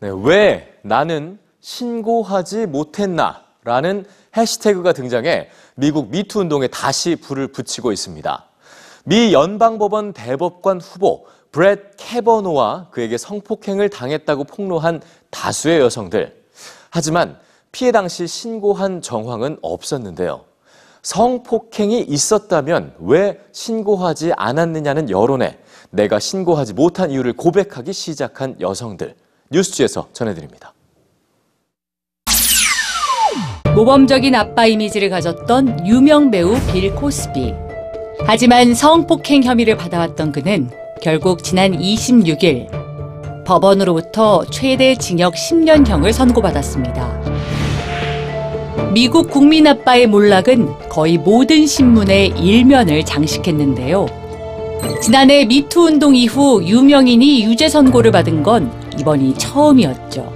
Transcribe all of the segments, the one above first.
네, 왜 나는 신고하지 못했나? 라는 해시태그가 등장해 미국 미투 운동에 다시 불을 붙이고 있습니다. 미 연방법원 대법관 후보 브렛 캐버노와 그에게 성폭행을 당했다고 폭로한 다수의 여성들. 하지만 피해 당시 신고한 정황은 없었는데요. 성폭행이 있었다면 왜 신고하지 않았느냐는 여론에 내가 신고하지 못한 이유를 고백하기 시작한 여성들. 뉴스지에서 전해드립니다. 모범적인 아빠 이미지를 가졌던 유명 배우 빌 코스비. 하지만 성폭행 혐의를 받아왔던 그는 결국 지난 26일 법원으로부터 최대 징역 10년형을 선고받았습니다. 미국 국민 아빠의 몰락은 거의 모든 신문의 일면을 장식했는데요. 지난해 미투 운동 이후 유명인이 유죄 선고를 받은 건 이번이 처음이었죠.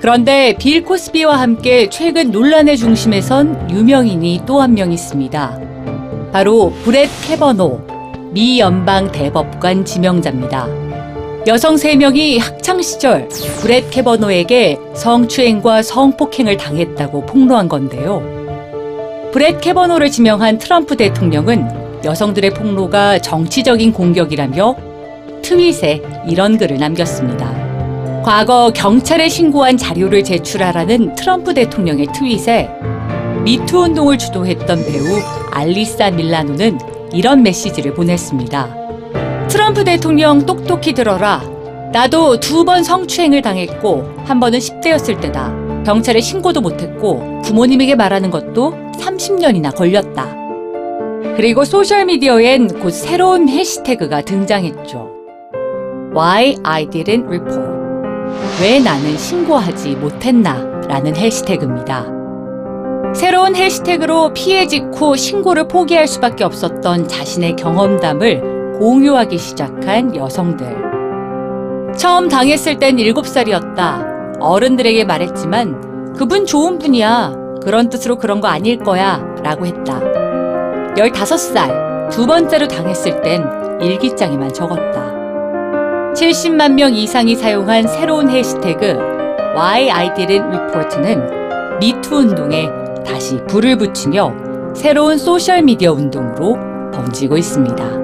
그런데 빌 코스비와 함께 최근 논란의 중심에 선 유명인이 또 한 명 있습니다. 바로 브렛 캐버노, 미 연방 대법관 지명자입니다. 여성 3명이 학창시절 브렛 캐버노에게 성추행과 성폭행을 당했다고 폭로한 건데요. 브렛 캐버노를 지명한 트럼프 대통령은 여성들의 폭로가 정치적인 공격이라며 트윗에 이런 글을 남겼습니다. 과거 경찰에 신고한 자료를 제출하라는 트럼프 대통령의 트윗에 미투 운동을 주도했던 배우 알리사 밀라노는 이런 메시지를 보냈습니다. 트럼프 대통령 똑똑히 들어라. 나도 두 번 성추행을 당했고 한 번은 10대였을 때다. 경찰에 신고도 못했고 부모님에게 말하는 것도 30년이나 걸렸다. 그리고 소셜미디어엔 곧 새로운 해시태그가 등장했죠. Why I didn't report. 왜 나는 신고하지 못했나? 라는 해시태그입니다. 새로운 해시태그로 피해 직후 신고를 포기할 수밖에 없었던 자신의 경험담을 공유하기 시작한 여성들. 처음 당했을 땐 7살이었다. 어른들에게 말했지만 그분 좋은 분이야. 그런 뜻으로 그런 거 아닐 거야. 라고 했다. 15살, 두 번째로 당했을 땐 일기장에만 적었다. 70만 명 이상이 사용한 새로운 해시태그 Why I Didn't Report는 미투 운동에 다시 불을 붙이며 새로운 소셜미디어 운동으로 번지고 있습니다.